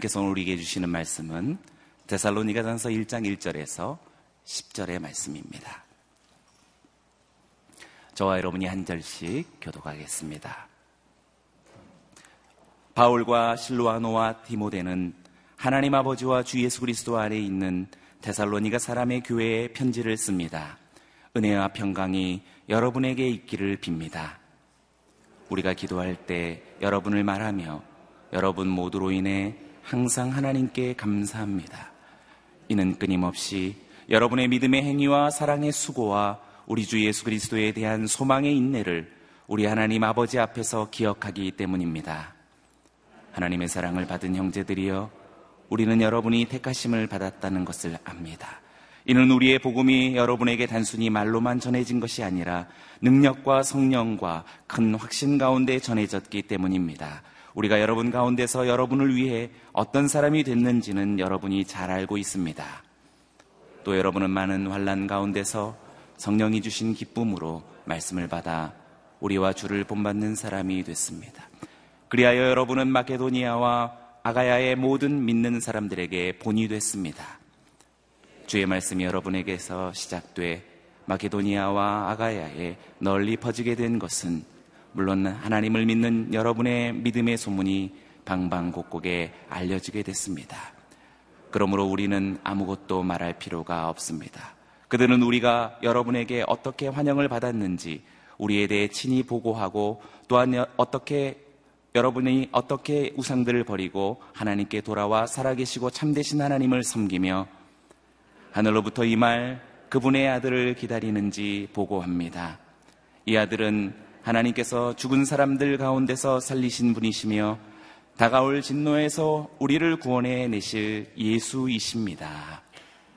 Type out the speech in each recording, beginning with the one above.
하나님께서 우리에게 주시는 말씀은 데살로니가전서 1장 1절에서 10절의 말씀입니다. 저와 여러분이 한 절씩 교독하겠습니다. 바울과 실로아노와 디모데는 하나님 아버지와 주 예수 그리스도 안에 있는 데살로니가 사람의 교회에 편지를 씁니다. 은혜와 평강이 여러분에게 있기를 빕니다. 우리가 기도할 때 여러분을 말하며 여러분 모두로 인해 항상 하나님께 감사합니다. 이는 끊임없이 여러분의 믿음의 행위와 사랑의 수고와 우리 주 예수 그리스도에 대한 소망의 인내를 우리 하나님 아버지 앞에서 기억하기 때문입니다. 하나님의 사랑을 받은 형제들이여 우리는 여러분이 택하심을 받았다는 것을 압니다. 이는 우리의 복음이 여러분에게 단순히 말로만 전해진 것이 아니라 능력과 성령과 큰 확신 가운데 전해졌기 때문입니다. 우리가 여러분 가운데서 여러분을 위해 어떤 사람이 됐는지는 여러분이 잘 알고 있습니다. 또 여러분은 많은 환란 가운데서 성령이 주신 기쁨으로 말씀을 받아 우리와 주를 본받는 사람이 됐습니다. 그리하여 여러분은 마케도니아와 아가야의 모든 믿는 사람들에게 본이 됐습니다. 주의 말씀이 여러분에게서 시작돼 마케도니아와 아가야에 널리 퍼지게 된 것은 물론 하나님을 믿는 여러분의 믿음의 소문이 방방곡곡에 알려지게 됐습니다. 그러므로 우리는 아무것도 말할 필요가 없습니다. 그들은 우리가 여러분에게 어떻게 환영을 받았는지 우리에 대해 친히 보고하고 또한 어떻게 여러분이 어떻게 우상들을 버리고 하나님께 돌아와 살아계시고 참되신 하나님을 섬기며 하늘로부터 이 말 그분의 아들을 기다리는지 보고합니다. 이 아들은 하나님께서 죽은 사람들 가운데서 살리신 분이시며 다가올 진노에서 우리를 구원해 내실 예수이십니다.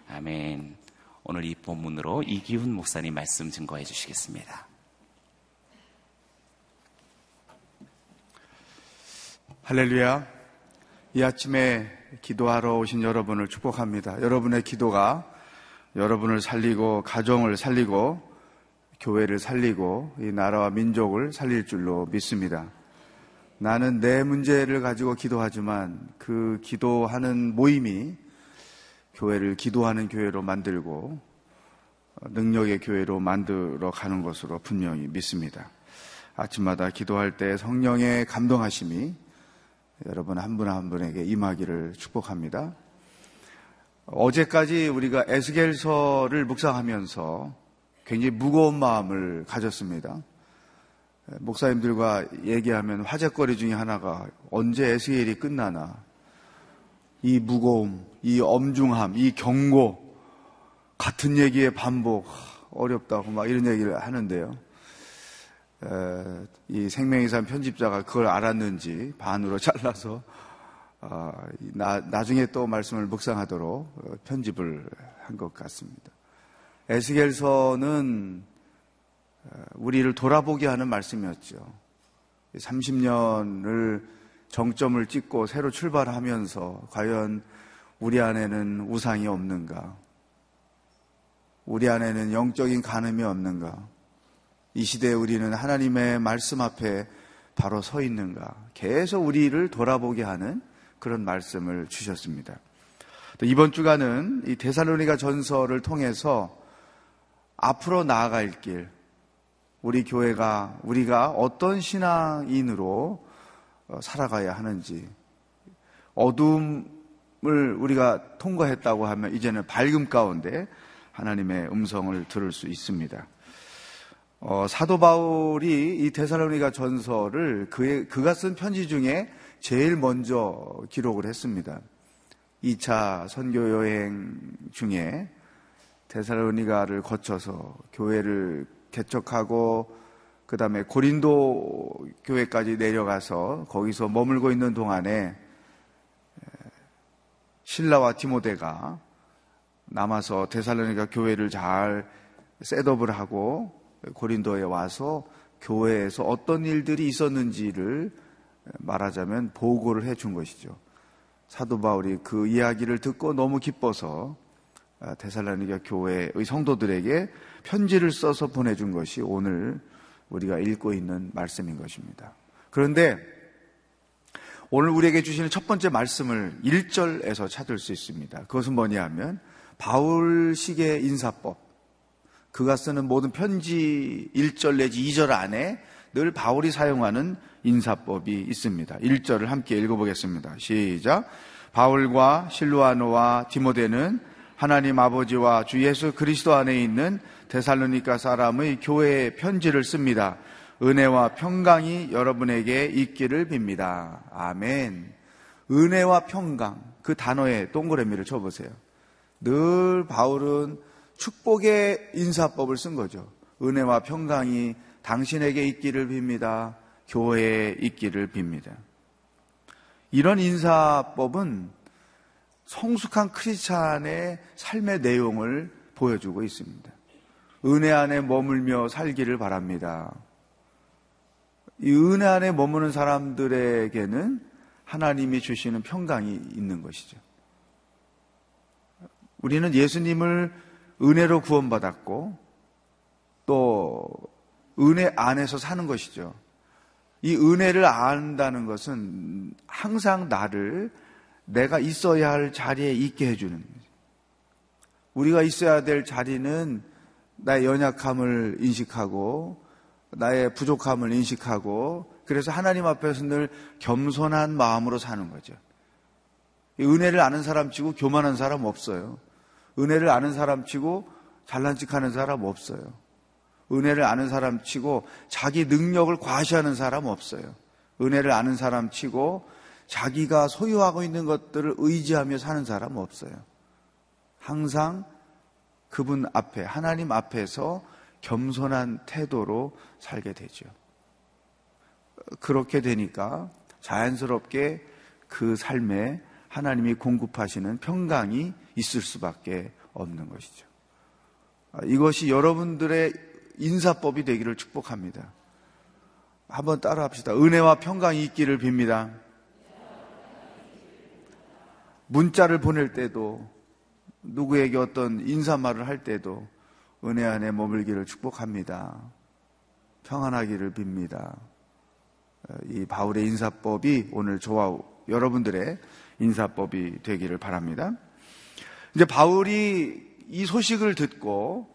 아멘. 오늘 이 본문으로 이기훈 목사님 말씀 증거해 주시겠습니다. 할렐루야. 이 아침에 기도하러 오신 여러분을 축복합니다. 여러분의 기도가 여러분을 살리고 가정을 살리고 교회를 살리고 이 나라와 민족을 살릴 줄로 믿습니다. 나는 내 문제를 가지고 기도하지만 그 기도하는 모임이 교회를 기도하는 교회로 만들고 능력의 교회로 만들어 가는 것으로 분명히 믿습니다. 아침마다 기도할 때 성령의 감동하심이 여러분 한 분한 한 분에게 임하기를 축복합니다. 어제까지 우리가 에스겔서를 묵상하면서 굉장히 무거운 마음을 가졌습니다. 목사님들과 얘기하면 화제거리 중에 하나가 언제 에스겔이 끝나나 이 무거움, 이 엄중함, 이 경고 같은 얘기의 반복 어렵다고 막 이런 얘기를 하는데요. 이 생명의산 편집자가 그걸 알았는지 반으로 잘라서 어, 나, 나중에 또 말씀을 묵상하도록 편집을 한 것 같습니다. 에스겔서는 어, 우리를 돌아보게 하는 말씀이었죠. 30년을 정점을 찍고 새로 출발하면서 과연 우리 안에는 우상이 없는가? 우리 안에는 영적인 간음이 없는가? 이 시대에 우리는 하나님의 말씀 앞에 바로 서 있는가? 계속 우리를 돌아보게 하는 그런 말씀을 주셨습니다. 또 이번 주간은 이 데살로니가 전설을 통해서 앞으로 나아갈 길, 우리 교회가, 우리가 어떤 신앙인으로 어, 살아가야 하는지, 어둠을 우리가 통과했다고 하면 이제는 밝음 가운데 하나님의 음성을 들을 수 있습니다. 어, 사도 바울이 이 데살로니가 전설을 그의, 그가 쓴 편지 중에 제일 먼저 기록을 했습니다. 2차 선교 여행 중에 데살로니가를 거쳐서 교회를 개척하고 그 다음에 고린도 교회까지 내려가서 거기서 머물고 있는 동안에 신라와 디모데가 남아서 데살로니가 교회를 잘 셋업을 하고 고린도에 와서 교회에서 어떤 일들이 있었는지를 말하자면 보고를 해준 것이죠. 사도 바울이 그 이야기를 듣고 너무 기뻐서 아, 데살로니가 교회의 성도들에게 편지를 써서 보내준 것이 오늘 우리가 읽고 있는 말씀인 것입니다. 그런데 오늘 우리에게 주시는 첫 번째 말씀을 1절에서 찾을 수 있습니다. 그것은 뭐냐 하면 바울식의 인사법. 그가 쓰는 모든 편지 1절 내지 2절 안에 늘 바울이 사용하는 인사법이 있습니다. 1절을 함께 읽어보겠습니다. 시작. 바울과 실루아노와 디모데는 하나님 아버지와 주 예수 그리스도 안에 있는 데살로니카 사람의 교회에 편지를 씁니다. 은혜와 평강이 여러분에게 있기를 빕니다. 아멘. 은혜와 평강. 그 단어에 동그라미를 쳐보세요. 늘 바울은 축복의 인사법을 쓴 거죠. 은혜와 평강이 당신에게 있기를 빕니다. 교회에 있기를 빕니다. 이런 인사법은 성숙한 크리스찬의 삶의 내용을 보여주고 있습니다. 은혜 안에 머물며 살기를 바랍니다. 이 은혜 안에 머무는 사람들에게는 하나님이 주시는 평강이 있는 것이죠. 우리는 예수님을 은혜로 구원받았고 또 은혜 안에서 사는 것이죠. 이 은혜를 안다는 것은 항상 나를 내가 있어야 할 자리에 있게 해주는 거죠. 우리가 있어야 될 자리는 나의 연약함을 인식하고 나의 부족함을 인식하고 그래서 하나님 앞에서 늘 겸손한 마음으로 사는 거죠. 은혜를 아는 사람 치고 교만한 사람 없어요. 은혜를 아는 사람 치고 잘난 척 하는 사람 없어요. 은혜를 아는 사람 치고 자기 능력을 과시하는 사람 없어요. 은혜를 아는 사람 치고 자기가 소유하고 있는 것들을 의지하며 사는 사람 없어요. 항상 그분 앞에, 하나님 앞에서 겸손한 태도로 살게 되죠. 그렇게 되니까 자연스럽게 그 삶에 하나님이 공급하시는 평강이 있을 수밖에 없는 것이죠. 이것이 여러분들의 인사법이 되기를 축복합니다. 한번 따라 합시다. 은혜와 평강이 있기를 빕니다. 문자를 보낼 때도 누구에게 어떤 인사말을 할 때도 은혜 안에 머물기를 축복합니다. 평안하기를 빕니다. 이 바울의 인사법이 오늘 저와 여러분들의 인사법이 되기를 바랍니다. 이제 바울이 이 소식을 듣고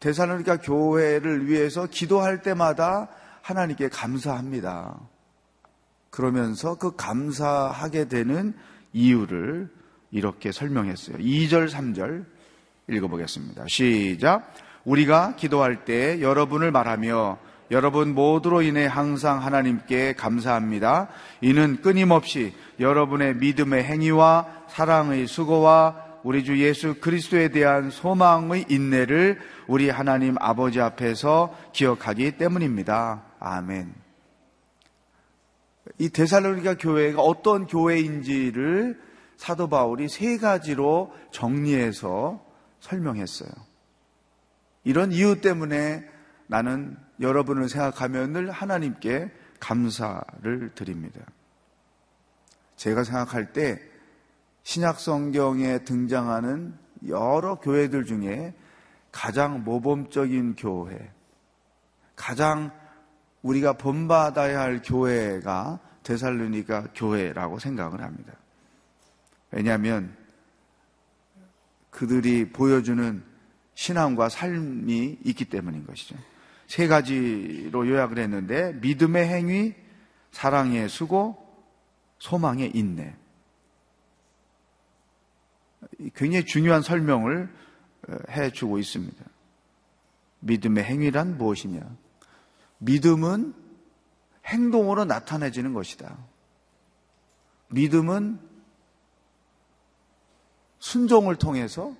대사로니까 교회를 위해서 기도할 때마다 하나님께 감사합니다. 그러면서 그 감사하게 되는 이유를 이렇게 설명했어요. 2절, 3절 읽어보겠습니다. 시작. 우리가 기도할 때 여러분을 말하며 여러분 모두로 인해 항상 하나님께 감사합니다. 이는 끊임없이 여러분의 믿음의 행위와 사랑의 수고와 우리 주 예수 그리스도에 대한 소망의 인내를 우리 하나님 아버지 앞에서 기억하기 때문입니다. 아멘. 이 데살로니가 교회가 어떤 교회인지를 사도 바울이 세 가지로 정리해서 설명했어요. 이런 이유 때문에 나는 여러분을 생각하면 늘 하나님께 감사를 드립니다. 제가 생각할 때 신약 성경에 등장하는 여러 교회들 중에 가장 모범적인 교회, 가장 우리가 본받아야 할 교회가 데살로니가 교회라고 생각을 합니다. 왜냐하면 그들이 보여주는 신앙과 삶이 있기 때문인 것이죠. 세 가지로 요약을 했는데 믿음의 행위, 사랑의 수고, 소망의 인내. 굉장히 중요한 설명을 어, 해주고 있습니다. 믿음의 행위란 무엇이냐? 믿음은 행동으로 나타내지는 것이다. 믿음은 순종을 통해서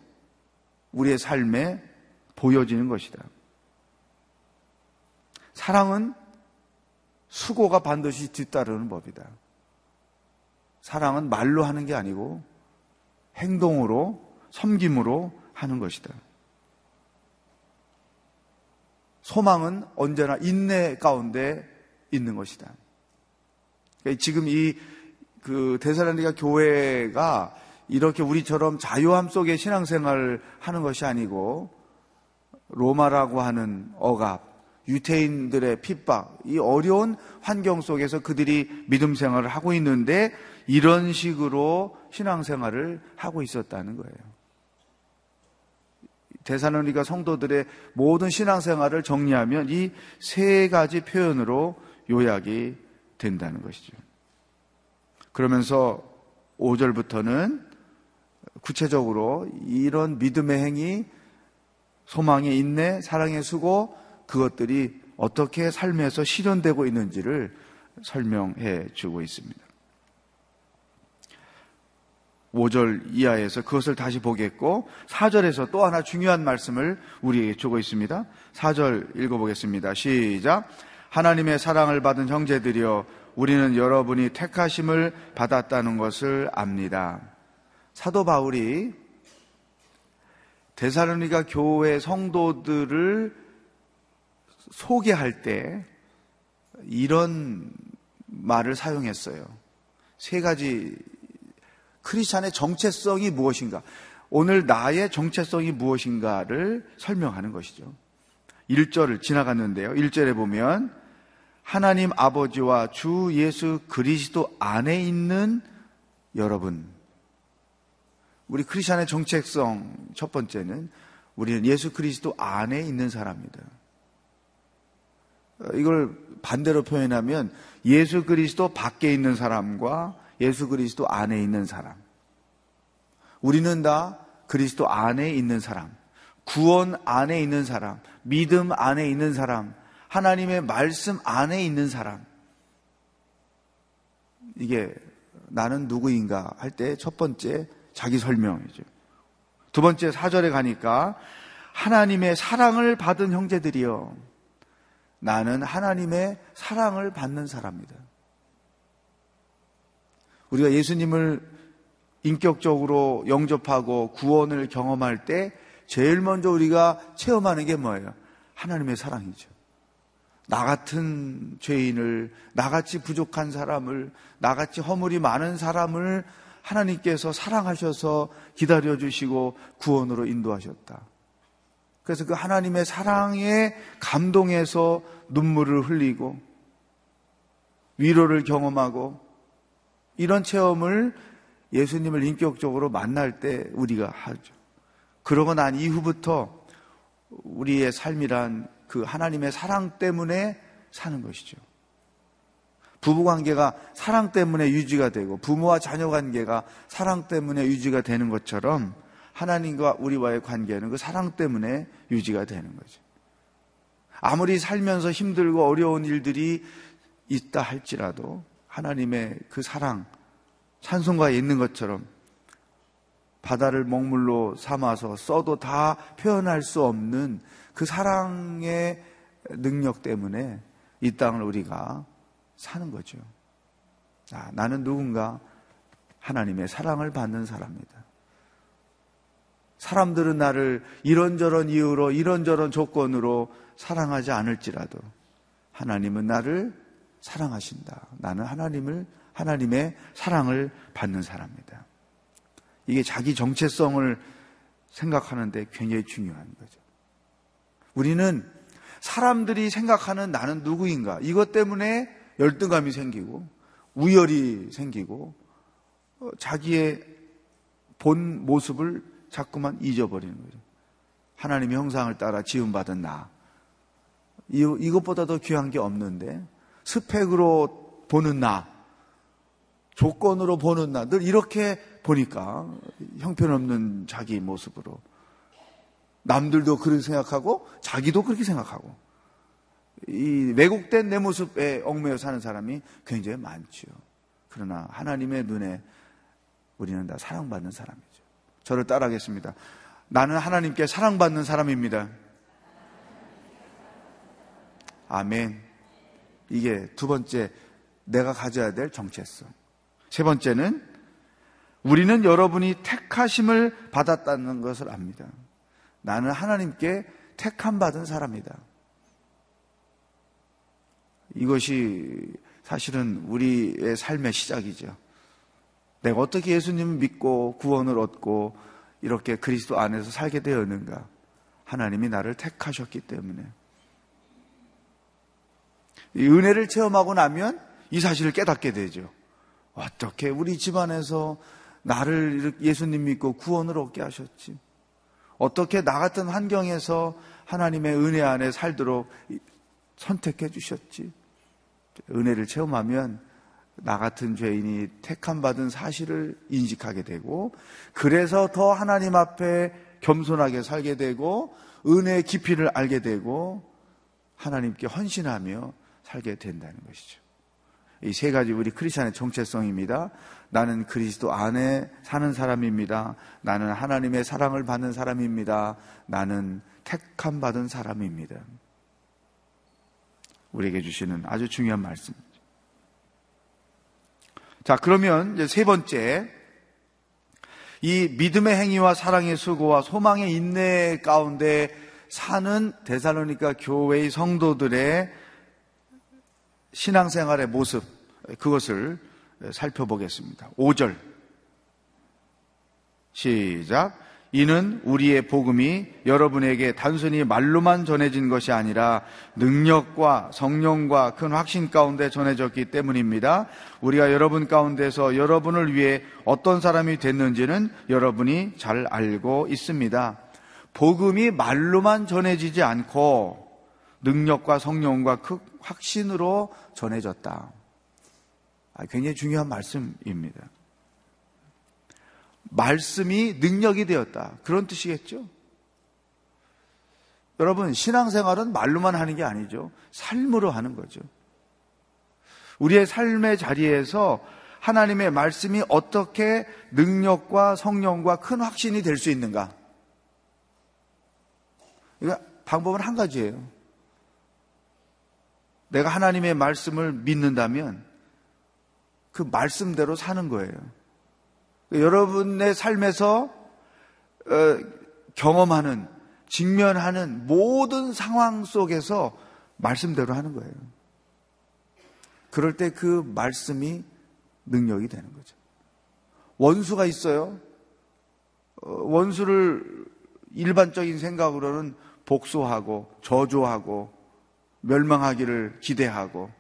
우리의 삶에 보여지는 것이다. 사랑은 수고가 반드시 뒤따르는 법이다. 사랑은 말로 하는 게 아니고 행동으로, 섬김으로 하는 것이다. 소망은 언제나 인내 가운데 있는 것이다. 그러니까 지금 이 그 대사라니가 교회가 이렇게 우리처럼 자유함 속에 신앙생활을 하는 것이 아니고 로마라고 하는 억압, 유태인들의 핍박, 이 어려운 환경 속에서 그들이 믿음 생활을 하고 있는데 이런 식으로 신앙 생활을 하고 있었다는 거예요. 대사로니가 성도들의 모든 신앙 생활을 정리하면 이 세 가지 표현으로 요약이 된다는 것이죠. 그러면서 5절부터는 구체적으로 이런 믿음의 행위, 소망의 인내, 사랑의 수고, 그것들이 어떻게 삶에서 실현되고 있는지를 설명해 주고 있습니다. 5절 이하에서 그것을 다시 보겠고 4절에서 또 하나 중요한 말씀을 우리에게 주고 있습니다. 4절 읽어보겠습니다. 시작. 하나님의 사랑을 받은 형제들이여 우리는 여러분이 택하심을 받았다는 것을 압니다. 사도 바울이 데살로니가 교회 성도들을 소개할 때 이런 말을 사용했어요. 세 가지 크리스찬의 정체성이 무엇인가? 오늘 나의 정체성이 무엇인가를 설명하는 것이죠. 1절을 지나갔는데요. 1절에 보면 하나님 아버지와 주 예수 그리스도 안에 있는 여러분. 우리 크리스찬의 정체성 첫 번째는 우리는 예수 그리스도 안에 있는 사람입니다. 이걸 반대로 표현하면 예수 그리스도 밖에 있는 사람과 예수 그리스도 안에 있는 사람. 우리는 다 그리스도 안에 있는 사람, 구원 안에 있는 사람, 믿음 안에 있는 사람, 하나님의 말씀 안에 있는 사람. 이게 나는 누구인가 할 때 첫 번째 자기 설명이죠. 두 번째 사절에 가니까 하나님의 사랑을 받은 형제들이요. 나는 하나님의 사랑을 받는 사람입니다. 우리가 예수님을 인격적으로 영접하고 구원을 경험할 때 제일 먼저 우리가 체험하는 게 뭐예요? 하나님의 사랑이죠. 나 같은 죄인을, 나같이 부족한 사람을, 나같이 허물이 많은 사람을 하나님께서 사랑하셔서 기다려주시고 구원으로 인도하셨다. 그래서 그 하나님의 사랑에 감동해서 눈물을 흘리고 위로를 경험하고 이런 체험을 예수님을 인격적으로 만날 때 우리가 하죠. 그러고 난 이후부터 우리의 삶이란 그 하나님의 사랑 때문에 사는 것이죠. 부부 관계가 사랑 때문에 유지가 되고 부모와 자녀 관계가 사랑 때문에 유지가 되는 것처럼 하나님과 우리와의 관계는 그 사랑 때문에 유지가 되는 거죠. 아무리 살면서 힘들고 어려운 일들이 있다 할지라도 하나님의 그 사랑, 산성과에 있는 것처럼 바다를 먹물로 삼아서 써도 다 표현할 수 없는 그 사랑의 능력 때문에 이 땅을 우리가 사는 거죠. 아, 나는 누군가 하나님의 사랑을 받는 사람입니다. 사람들은 나를 이런저런 이유로 이런저런 조건으로 사랑하지 않을지라도 하나님은 나를 사랑하신다. 나는 하나님을, 하나님의 사랑을 받는 사람입니다. 이게 자기 정체성을 생각하는데 굉장히 중요한 거죠. 우리는 사람들이 생각하는 나는 누구인가, 이것 때문에 열등감이 생기고, 우열이 생기고, 어, 자기의 본 모습을 자꾸만 잊어버리는 거죠. 하나님의 형상을 따라 지음받은 나. 이것보다 더 귀한 게 없는데, 스펙으로 보는 나, 조건으로 보는 나, 늘 이렇게 보니까 형편없는 자기 모습으로 남들도 그렇게 생각하고 자기도 그렇게 생각하고 이 왜곡된 내 모습에 얽매여 사는 사람이 굉장히 많죠. 그러나 하나님의 눈에 우리는 다 사랑받는 사람이죠. 저를 따라하겠습니다. 나는 하나님께 사랑받는 사람입니다. 아멘. 이게 두 번째 내가 가져야 될 정체성. 세 번째는 우리는 여러분이 택하심을 받았다는 것을 압니다. 나는 하나님께 택함 받은 사람이다. 이것이 사실은 우리의 삶의 시작이죠. 내가 어떻게 예수님을 믿고 구원을 얻고 이렇게 그리스도 안에서 살게 되었는가? 하나님이 나를 택하셨기 때문에. 이 은혜를 체험하고 나면 이 사실을 깨닫게 되죠. 어떻게 우리 집안에서 나를 예수님 믿고 구원을 얻게 하셨지? 어떻게 나 같은 환경에서 하나님의 은혜 안에 살도록 선택해 주셨지? 은혜를 체험하면 나 같은 죄인이 택함 받은 사실을 인식하게 되고 그래서 더 하나님 앞에 겸손하게 살게 되고 은혜의 깊이를 알게 되고 하나님께 헌신하며 살게 된다는 것이죠. 이 세 가지 우리 크리스천의 정체성입니다. 나는 그리스도 안에 사는 사람입니다. 나는 하나님의 사랑을 받는 사람입니다. 나는 택함 받은 사람입니다. 우리에게 주시는 아주 중요한 말씀입니다. 자, 그러면 이제 세 번째, 이 믿음의 행위와 사랑의 수고와 소망의 인내 가운데 사는 데살로니가 교회의 성도들의 신앙생활의 모습, 그것을 살펴보겠습니다. 5절. 시작. 이는 우리의 복음이 여러분에게 단순히 말로만 전해진 것이 아니라 능력과 성령과 큰 확신 가운데 전해졌기 때문입니다. 우리가 여러분 가운데서 여러분을 위해 어떤 사람이 됐는지는 여러분이 잘 알고 있습니다. 복음이 말로만 전해지지 않고 능력과 성령과 큰 확신으로 전해졌다. 아, 굉장히 중요한 말씀입니다. 말씀이 능력이 되었다. 그런 뜻이겠죠? 여러분, 신앙생활은 말로만 하는 게 아니죠. 삶으로 하는 거죠. 우리의 삶의 자리에서 하나님의 말씀이 어떻게 능력과 성령과 큰 확신이 될 수 있는가? 이거 방법은 한 가지예요. 내가 하나님의 말씀을 믿는다면 그 말씀대로 사는 거예요. 여러분의 삶에서 어, 경험하는, 직면하는 모든 상황 속에서 말씀대로 하는 거예요. 그럴 때 그 말씀이 능력이 되는 거죠. 원수가 있어요. 어, 원수를 일반적인 생각으로는 복수하고 저주하고 멸망하기를 기대하고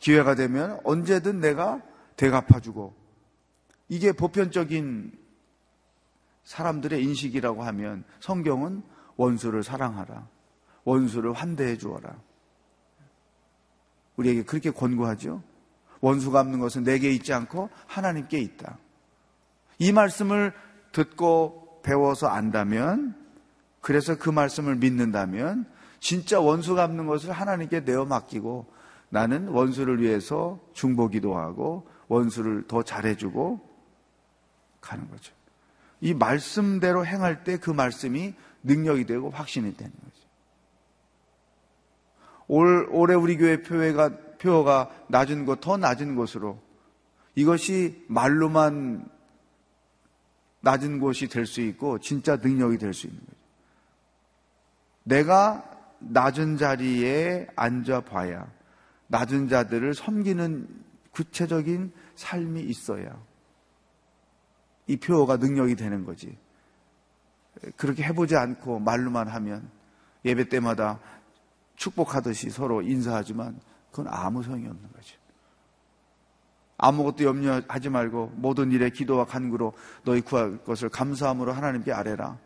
기회가 되면 언제든 내가 대갚아주고 이게 보편적인 사람들의 인식이라고 하면 성경은 원수를 사랑하라. 원수를 환대해 주어라. 우리에게 그렇게 권고하죠. 원수 갚는 것은 내게 있지 않고 하나님께 있다. 이 말씀을 듣고 배워서 안다면, 그래서 그 말씀을 믿는다면, 진짜 원수 갚는 것을 하나님께 내어 맡기고, 나는 원수를 위해서 중보 기도 하고, 원수를 더 잘해주고, 가는 거죠. 이 말씀대로 행할 때 그 말씀이 능력이 되고 확신이 되는 거죠. 올, 올해 우리 교회 표회가, 표가 낮은 곳, 더 낮은 곳으로 이것이 말로만 낮은 곳이 될 수 있고 진짜 능력이 될 수 있는 거죠. 내가 낮은 자리에 앉아 봐야 낮은 자들을 섬기는 구체적인 삶이 있어야 이 표어가 능력이 되는 거지. 그렇게 해보지 않고 말로만 하면 예배 때마다 축복하듯이 서로 인사하지만 그건 아무 소용이 없는 거죠. 아무것도 염려하지 말고 모든 일에 기도와 간구로 너희 구할 것을 감사함으로 하나님께 아뢰라.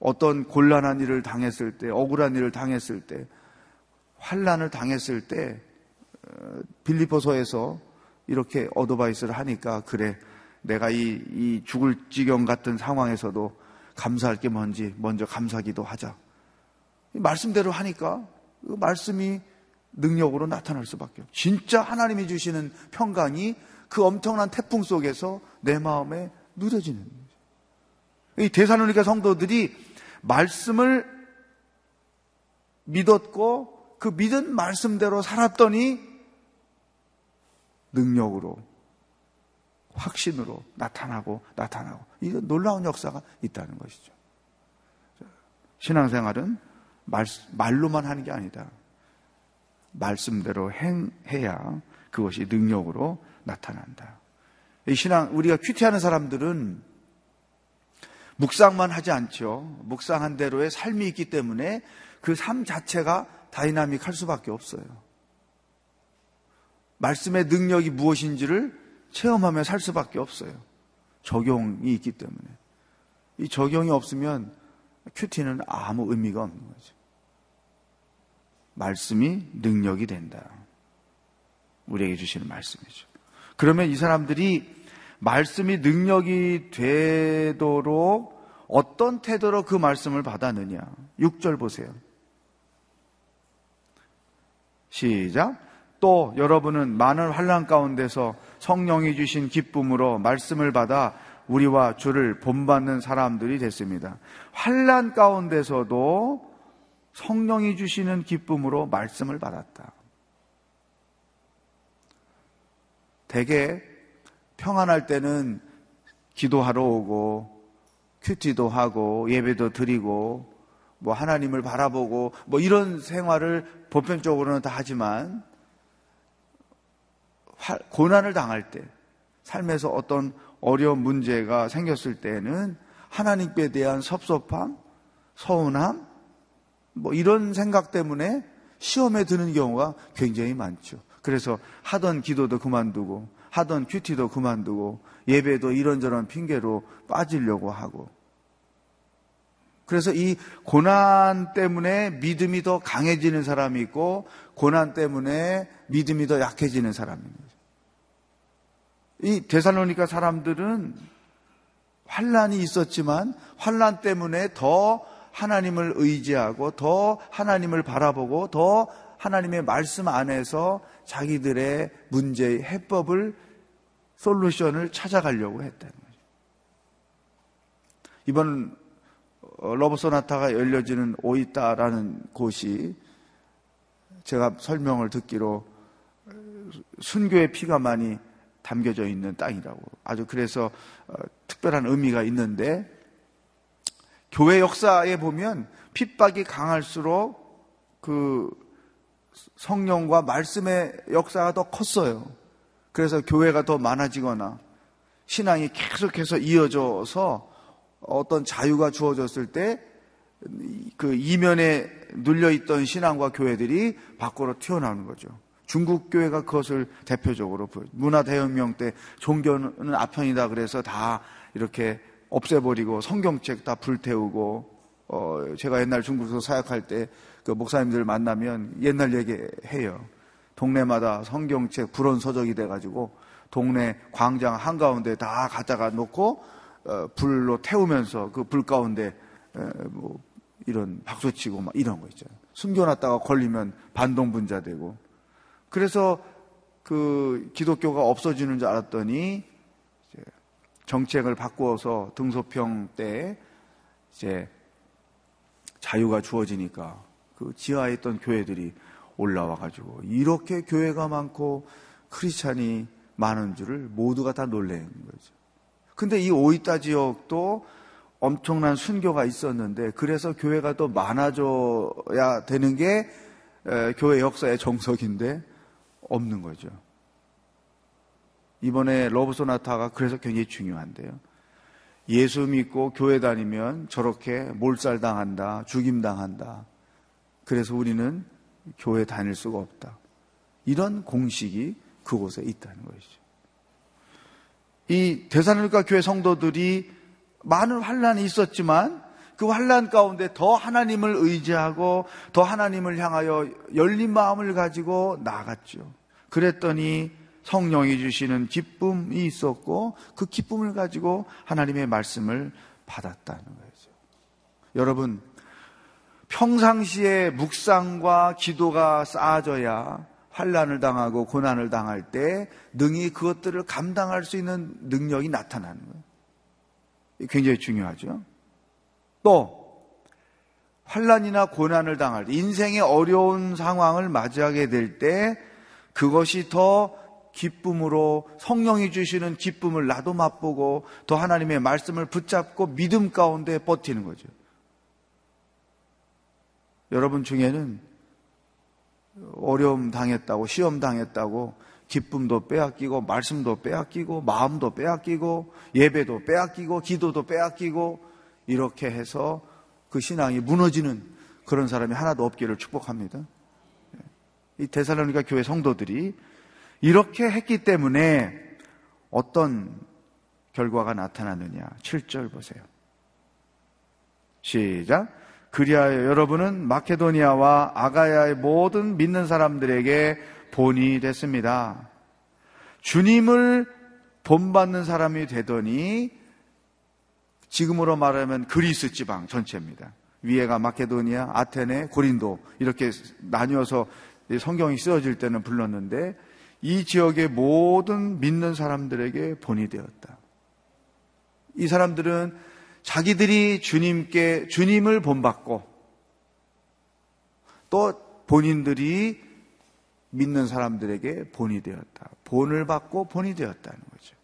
어떤 곤란한 일을 당했을 때, 억울한 일을 당했을 때, 환란을 당했을 때 어, 빌리포서에서 이렇게 어도바이스를 하니까 그래 내가 이, 이 죽을 지경 같은 상황에서도 감사할 게 뭔지 먼저 감사기도 하자. 말씀대로 하니까 그 말씀이 능력으로 나타날 수밖에 없죠. 진짜 하나님이 주시는 평강이 그 엄청난 태풍 속에서 내 마음에 누려지는 거죠. 이 대사로니까 성도들이 말씀을 믿었고 그 믿은 말씀대로 살았더니 능력으로 확신으로 나타나고 나타나고 이거 놀라운 역사가 있다는 것이죠. 신앙생활은 말, 말로만 하는 게 아니다. 말씀대로 행해야 그것이 능력으로 나타난다. 이 신앙 우리가 큐티하는 사람들은 묵상만 하지 않죠. 묵상한 대로의 삶이 있기 때문에 그 삶 자체가 다이나믹할 수밖에 없어요. 말씀의 능력이 무엇인지를 체험하며 살 수밖에 없어요. 적용이 있기 때문에. 이 적용이 없으면 큐티는 아무 의미가 없는 거죠. 말씀이 능력이 된다. 우리에게 주시는 말씀이죠. 그러면 이 사람들이 말씀이 능력이 되도록 어떤 태도로 그 말씀을 받았느냐. 6절 보세요. 시작. 또 여러분은 많은 환란 가운데서 성령이 주신 기쁨으로 말씀을 받아 우리와 주를 본받는 사람들이 됐습니다. 환란 가운데서도 성령이 주시는 기쁨으로 말씀을 받았다. 대개 평안할 때는 기도하러 오고 큐티도 하고 예배도 드리고 뭐 하나님을 바라보고 뭐 이런 생활을 보편적으로는 다 하지만 고난을 당할 때 삶에서 어떤 어려운 문제가 생겼을 때는 하나님께 대한 섭섭함, 서운함, 뭐 이런 생각 때문에 시험에 드는 경우가 굉장히 많죠. 그래서 하던 기도도 그만두고 하던 큐티도 그만두고 예배도 이런저런 핑계로 빠지려고 하고 그래서 이 고난 때문에 믿음이 더 강해지는 사람이 있고 고난 때문에 믿음이 더 약해지는 거죠. 이 데살로니가 사람들은 환란이 있었지만 환란 때문에 더 하나님을 의지하고 더 하나님을 바라보고 더 하나님의 말씀 안에서 자기들의 문제의 해법을 솔루션을 찾아가려고 했다는 거죠. 이번 어, Love Sonata가 열려지는 오이따라는 곳이 제가 설명을 듣기로 순교의 피가 많이 담겨져 있는 땅이라고 아주 그래서 어, 특별한 의미가 있는데 교회 역사에 보면 핍박이 강할수록 그 성령과 말씀의 역사가 더 컸어요. 그래서 교회가 더 많아지거나 신앙이 계속해서 이어져서 어떤 자유가 주어졌을 때 그 이면에 눌려있던 신앙과 교회들이 밖으로 튀어나오는 거죠. 중국 교회가 그것을 대표적으로 보여. 문화 대혁명 때 종교는 아편이다 그래서 다 이렇게 없애버리고 성경책 다 불태우고 어 제가 옛날 중국에서 사역할 때 그 목사님들 만나면 옛날 얘기해요. 동네마다 성경책 불온 서적이 돼가지고 동네 광장 한가운데 다 갖다가 놓고 어, 불로 태우면서 그 불 가운데 에, 뭐 이런 박수치고 막 이런 거 있잖아요. 숨겨놨다가 걸리면 반동분자 되고 그래서 그 기독교가 없어지는 줄 알았더니 정책을 바꾸어서 등소평 때 이제 자유가 주어지니까 그 지하에 있던 교회들이 올라와 가지고 이렇게 교회가 많고 크리스찬이 많은 줄을 모두가 다 놀란 거죠. 근데 이 오이타 지역도 엄청난 순교가 있었는데 그래서 교회가 더 많아져야 되는 게 교회 역사의 정석인데 없는 거죠. 이번에 러브소나타가 그래서 굉장히 중요한데요. 예수 믿고 교회 다니면 저렇게 몰살당한다, 죽임당한다. 그래서 우리는 교회 다닐 수가 없다. 이런 공식이 그곳에 있다는 것이죠. 이 대사로니까 교회 성도들이 많은 환란이 있었지만 그 환란 가운데 더 하나님을 의지하고 더 하나님을 향하여 열린 마음을 가지고 나갔죠. 그랬더니 성령이 주시는 기쁨이 있었고 그 기쁨을 가지고 하나님의 말씀을 받았다는 거죠. 여러분 평상시에 묵상과 기도가 쌓아져야 환란을 당하고 고난을 당할 때 능히 그것들을 감당할 수 있는 능력이 나타나는 거예요. 굉장히 중요하죠. 또 환란이나 고난을 당할 때 인생의 어려운 상황을 맞이하게 될 때 그것이 더 기쁨으로 성령이 주시는 기쁨을 나도 맛보고 더 하나님의 말씀을 붙잡고 믿음 가운데 버티는 거죠. 여러분 중에는 어려움 당했다고, 시험 당했다고, 기쁨도 빼앗기고, 말씀도 빼앗기고, 마음도 빼앗기고, 예배도 빼앗기고, 기도도 빼앗기고, 이렇게 해서 그 신앙이 무너지는 그런 사람이 하나도 없기를 축복합니다. 이 데살로니가 교회 성도들이 이렇게 했기 때문에 어떤 결과가 나타나느냐. 7절 보세요. 시작. 그리하여 여러분은 마케도니아와 아가야의 모든 믿는 사람들에게 본이 됐습니다. 주님을 본받는 사람이 되더니 지금으로 말하면 그리스 지방 전체입니다. 위에가 마케도니아, 아테네, 고린도 이렇게 나뉘어서 성경이 쓰여질 때는 불렀는데 이 지역의 모든 믿는 사람들에게 본이 되었다. 이 사람들은 자기들이 주님께 주님을 본받고 또 본인들이 믿는 사람들에게 본이 되었다. 본을 받고 본이 되었다는 거죠.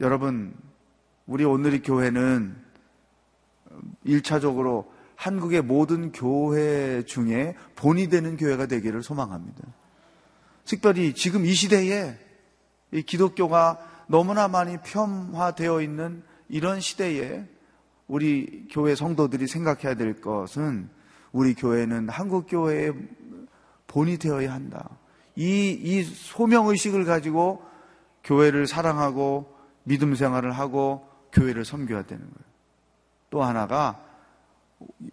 여러분, 우리 오늘의 교회는 1차적으로 한국의 모든 교회 중에 본이 되는 교회가 되기를 소망합니다. 특별히 지금 이 시대에 이 기독교가 너무나 많이 폄화되어 있는 이런 시대에 우리 교회 성도들이 생각해야 될 것은 우리 교회는 한국 교회의 본이 되어야 한다. 이, 이 소명의식을 가지고 교회를 사랑하고 믿음 생활을 하고 교회를 섬겨야 되는 거예요. 또 하나가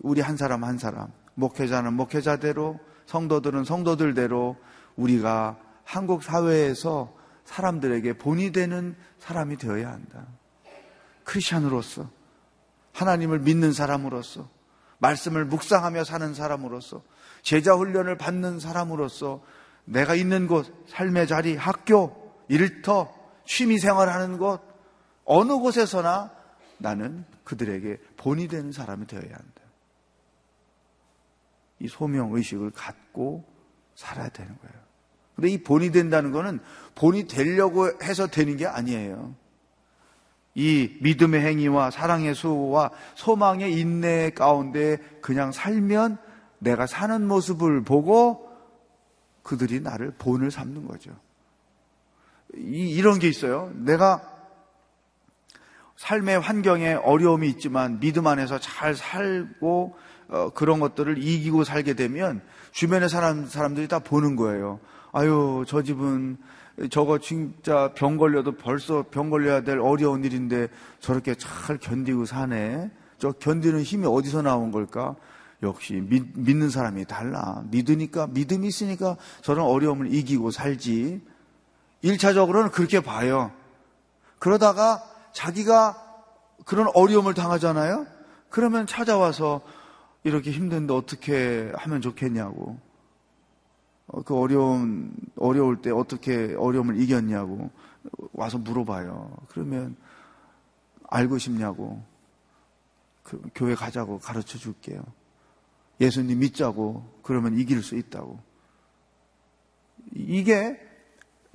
우리 한 사람 한 사람, 목회자는 목회자대로, 성도들은 성도들대로 우리가 한국 사회에서 사람들에게 본이 되는 사람이 되어야 한다. 크리스천으로서, 하나님을 믿는 사람으로서, 말씀을 묵상하며 사는 사람으로서, 제자 훈련을 받는 사람으로서, 내가 있는 곳, 삶의 자리, 학교, 일터, 취미 생활하는 곳, 어느 곳에서나 나는 그들에게 본이 되는 사람이 되어야 한다. 이 소명 의식을 갖고 살아야 되는 거예요. 근데 이 본이 된다는 것은 본이 되려고 해서 되는 게 아니에요. 이 믿음의 행위와 사랑의 수와 소망의 인내 가운데 그냥 살면 내가 사는 모습을 보고 그들이 나를 본을 삼는 거죠. 이, 이런 게 있어요. 내가 삶의 환경에 어려움이 있지만 믿음 안에서 잘 살고 어, 그런 것들을 이기고 살게 되면 주변의 사람 사람들이 다 보는 거예요. 아유 저 집은 저거 진짜 병 걸려도 벌써 병 걸려야 될 어려운 일인데 저렇게 잘 견디고 사네. 저 견디는 힘이 어디서 나온 걸까? 역시 믿, 믿는 사람이 달라. 믿으니까 믿음이 있으니까 저런 어려움을 이기고 살지. 1차적으로는 그렇게 봐요. 그러다가 자기가 그런 어려움을 당하잖아요? 그러면 찾아와서 이렇게 힘든데 어떻게 하면 좋겠냐고. 어, 그 어려운, 어려울 때 어떻게 어려움을 이겼냐고 와서 물어봐요. 그러면 알고 싶냐고. 그 교회 가자고 가르쳐 줄게요. 예수님 믿자고 그러면 이길 수 있다고. 이게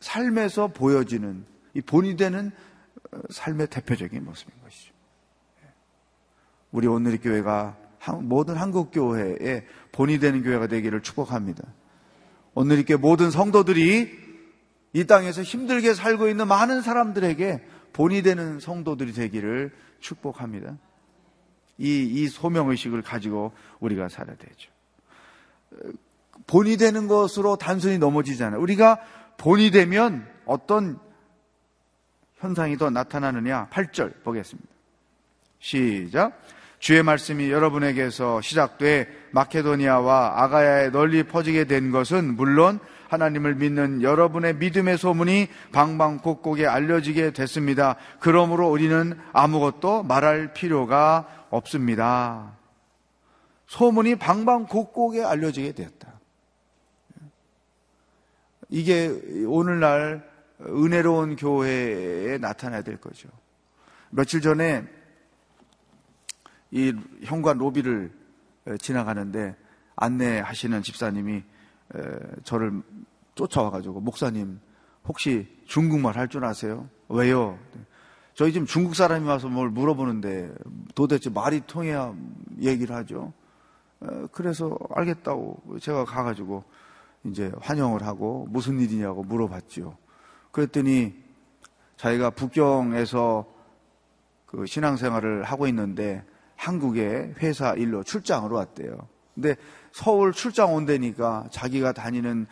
삶에서 보여지는 이 본이 되는 삶의 대표적인 모습인 것이죠. 우리 오늘의 교회가 모든 한국 교회의 본이 되는 교회가 되기를 축복합니다. 오늘 이렇게 모든 성도들이 이 땅에서 힘들게 살고 있는 많은 사람들에게 본이 되는 성도들이 되기를 축복합니다. 이, 이 소명의식을 가지고 우리가 살아야 되죠. 본이 되는 것으로 단순히 넘어지잖아요. 우리가 본이 되면 어떤 현상이 더 나타나느냐? 8절 보겠습니다. 시작. 주의 말씀이 여러분에게서 시작돼 마케도니아와 아가야에 널리 퍼지게 된 것은 물론 하나님을 믿는 여러분의 믿음의 소문이 방방곡곡에 알려지게 됐습니다. 그러므로 우리는 아무것도 말할 필요가 없습니다. 소문이 방방곡곡에 알려지게 되었다. 이게 오늘날 은혜로운 교회에 나타나야 될 거죠. 며칠 전에 이 현관 로비를 지나가는데 안내하시는 집사님이 저를 쫓아와가지고 목사님 혹시 중국말 할 줄 아세요? 왜요? 저희 지금 중국 사람이 와서 뭘 물어보는데 도대체 말이 통해야 얘기를 하죠. 그래서 알겠다고 제가 가가지고 이제 환영을 하고 무슨 일이냐고 물어봤죠. 그랬더니 자기가 북경에서 그 신앙생활을 하고 있는데 한국에 회사 일로 출장으로 왔대요. 근데 서울 출장 온다니까 자기가 다니는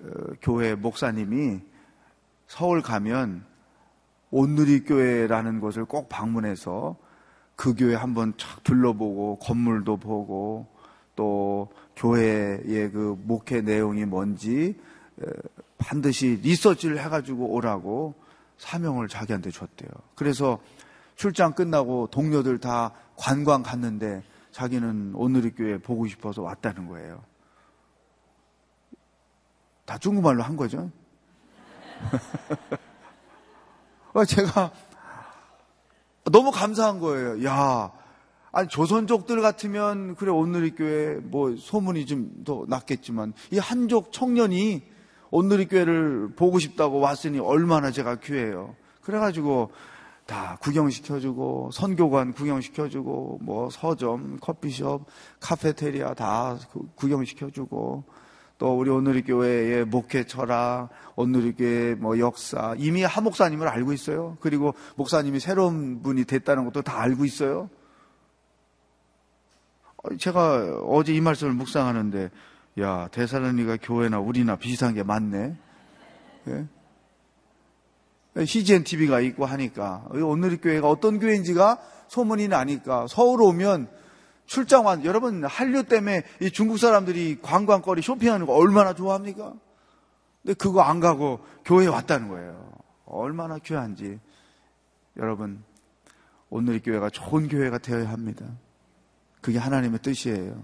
어, 교회 목사님이 서울 가면 온누리 교회라는 곳을 꼭 방문해서 그 교회 한번 쫙 둘러보고 건물도 보고 또 교회의 그 목회 내용이 뭔지 반드시 리서치를 해가지고 오라고 사명을 자기한테 줬대요. 그래서 출장 끝나고 동료들 다 관광 갔는데 자기는 오늘의 교회 보고 싶어서 왔다는 거예요. 다 중국말로 한 거죠. 어, 제가 너무 감사한 거예요. 야, 아니 조선족들 같으면 그래 오늘의 교회 뭐 소문이 좀 더 났겠지만 이 한족 청년이 오늘의 교회를 보고 싶다고 왔으니 얼마나 제가 귀해요. 그래가지고 다 구경시켜주고 선교관 구경시켜주고 뭐 서점, 커피숍, 카페테리아 다 구경시켜주고 또 우리 오늘의 교회의 목회 철학, 오늘의 교회 뭐 역사 이미 하 목사님을 알고 있어요. 그리고 목사님이 새로운 분이 됐다는 것도 다 알고 있어요. 제가 어제 이 말씀을 묵상하는데 야 대사로니가 교회나 우리나 비슷한 게 많네. 예? CGN TV가 있고 하니까 오늘의 교회가 어떤 교회인지가 소문이 나니까 서울 오면 출장 완 여러분 한류 때문에 이 중국 사람들이 관광거리 쇼핑하는 거 얼마나 좋아합니까? 근데 그거 안 가고 교회에 왔다는 거예요. 얼마나 귀한지 여러분 오늘의 교회가 좋은 교회가 되어야 합니다. 그게 하나님의 뜻이에요.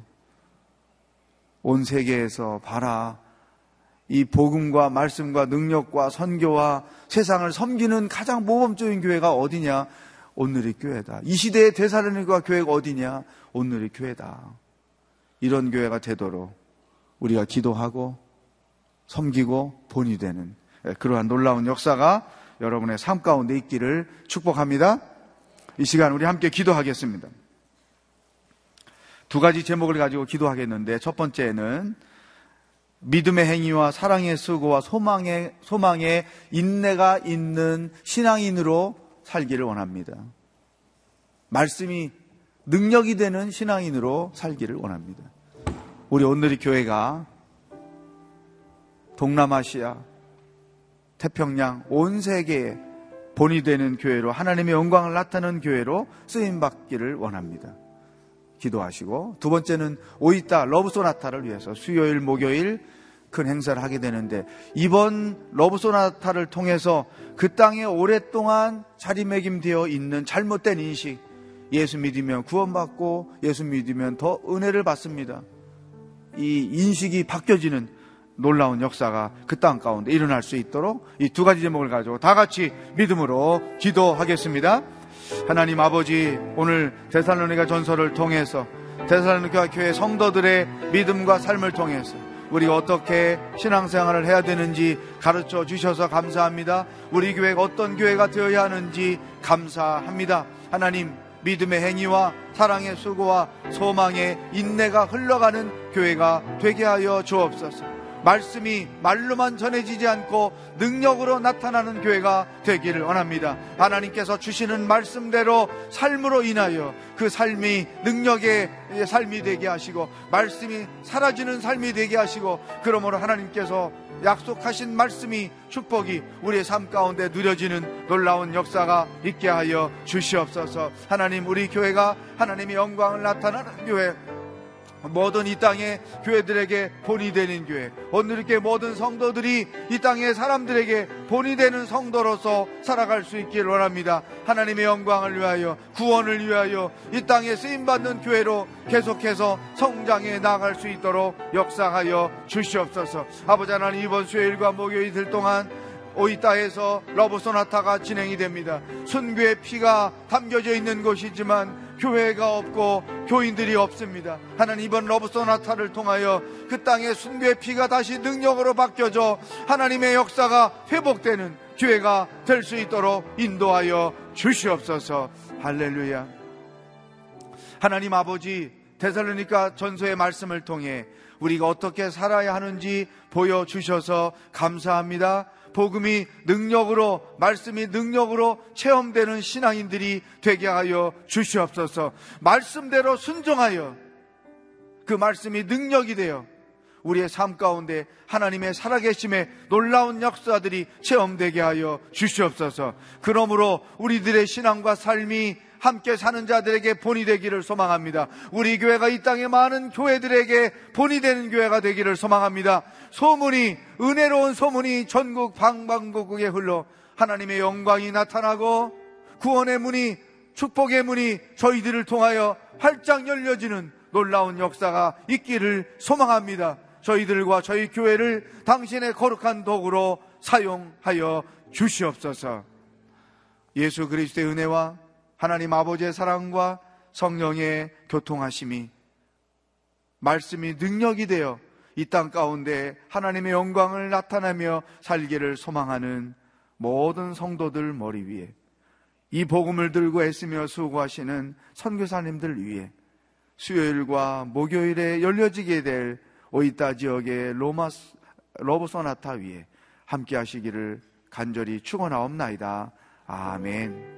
온 세계에서 봐라. 이 복음과 말씀과 능력과 선교와 세상을 섬기는 가장 모범적인 교회가 어디냐? 오늘의 교회다. 이 시대의 대사로니가 교회가 어디냐? 오늘의 교회다. 이런 교회가 되도록 우리가 기도하고 섬기고 본이 되는 그러한 놀라운 역사가 여러분의 삶 가운데 있기를 축복합니다. 이 시간 우리 함께 기도하겠습니다. 두 가지 제목을 가지고 기도하겠는데 첫 번째는 믿음의 행위와 사랑의 수고와 소망의 소망의 인내가 있는 신앙인으로 살기를 원합니다. 말씀이 능력이 되는 신앙인으로 살기를 원합니다. 우리 오늘의 교회가 동남아시아, 태평양, 온 세계에 본이 되는 교회로 하나님의 영광을 나타내는 교회로 쓰임 받기를 원합니다. 기도하시고 두 번째는 오이따 Love Sonata를 위해서 수요일 목요일 큰 행사를 하게 되는데 이번 Love Sonata를 통해서 그 땅에 오랫동안 자리매김되어 있는 잘못된 인식 예수 믿으면 구원받고 예수 믿으면 더 은혜를 받습니다. 이 인식이 바뀌어지는 놀라운 역사가 그 땅 가운데 일어날 수 있도록 이 두 가지 제목을 가지고 다 같이 믿음으로 기도하겠습니다. 하나님 아버지 오늘 데살로니가 전설을 통해서 데살로니가 교회 성도들의 믿음과 삶을 통해서 우리가 어떻게 신앙생활을 해야 되는지 가르쳐 주셔서 감사합니다. 우리 교회가 어떤 교회가 되어야 하는지 감사합니다. 하나님 믿음의 행위와 사랑의 수고와 소망의 인내가 흘러가는 교회가 되게 하여 주옵소서. 말씀이 말로만 전해지지 않고 능력으로 나타나는 교회가 되기를 원합니다. 하나님께서 주시는 말씀대로 삶으로 인하여 그 삶이 능력의 삶이 되게 하시고 말씀이 사라지는 삶이 되게 하시고 그러므로 하나님께서 약속하신 말씀이 축복이 우리의 삶 가운데 누려지는 놀라운 역사가 있게 하여 주시옵소서. 하나님 우리 교회가 하나님의 영광을 나타나는 교회 모든 이 땅의 교회들에게 본이 되는 교회, 온누리 모든 성도들이 이 땅의 사람들에게 본이 되는 성도로서 살아갈 수 있기를 원합니다. 하나님의 영광을 위하여, 구원을 위하여 이 땅에 쓰임받는 교회로 계속해서 성장해 나갈 수 있도록 역사하여 주시옵소서. 아버지 하나님 이번 수요일과 목요일 동안 오이따에서 Love Sonata가 진행이 됩니다. 순교의 피가 담겨져 있는 곳이지만 교회가 없고 교인들이 없습니다. 하나님 이번 Love Sonata를 통하여 그 땅의 순교의 피가 다시 능력으로 바뀌어져 하나님의 역사가 회복되는 교회가 될 수 있도록 인도하여 주시옵소서. 할렐루야. 하나님 아버지 데살로니카 전서의 말씀을 통해 우리가 어떻게 살아야 하는지 보여주셔서 감사합니다. 복음이 능력으로 말씀이 능력으로 체험되는 신앙인들이 되게 하여 주시옵소서. 말씀대로 순종하여 그 말씀이 능력이 되어 우리의 삶 가운데 하나님의 살아계심의 놀라운 역사들이 체험되게 하여 주시옵소서. 그러므로 우리들의 신앙과 삶이 함께 사는 자들에게 본이 되기를 소망합니다. 우리 교회가 이 땅의 많은 교회들에게 본이 되는 교회가 되기를 소망합니다. 소문이 은혜로운 소문이 전국 방방곡곡에 흘러 하나님의 영광이 나타나고 구원의 문이 축복의 문이 저희들을 통하여 활짝 열려지는 놀라운 역사가 있기를 소망합니다. 저희들과 저희 교회를 당신의 거룩한 도구로 사용하여 주시옵소서. 예수 그리스도의 은혜와 하나님 아버지의 사랑과 성령의 교통하심이 말씀이 능력이 되어 이 땅 가운데 하나님의 영광을 나타내며 살기를 소망하는 모든 성도들 머리 위에 이 복음을 들고 애쓰며 수고하시는 선교사님들 위해 수요일과 목요일에 열려지게 될 오이타 지역의 로마 로보소나타 위에 함께 하시기를 간절히 축원하옵나이다. 아멘.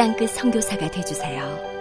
땅끝 성교사가 되주세요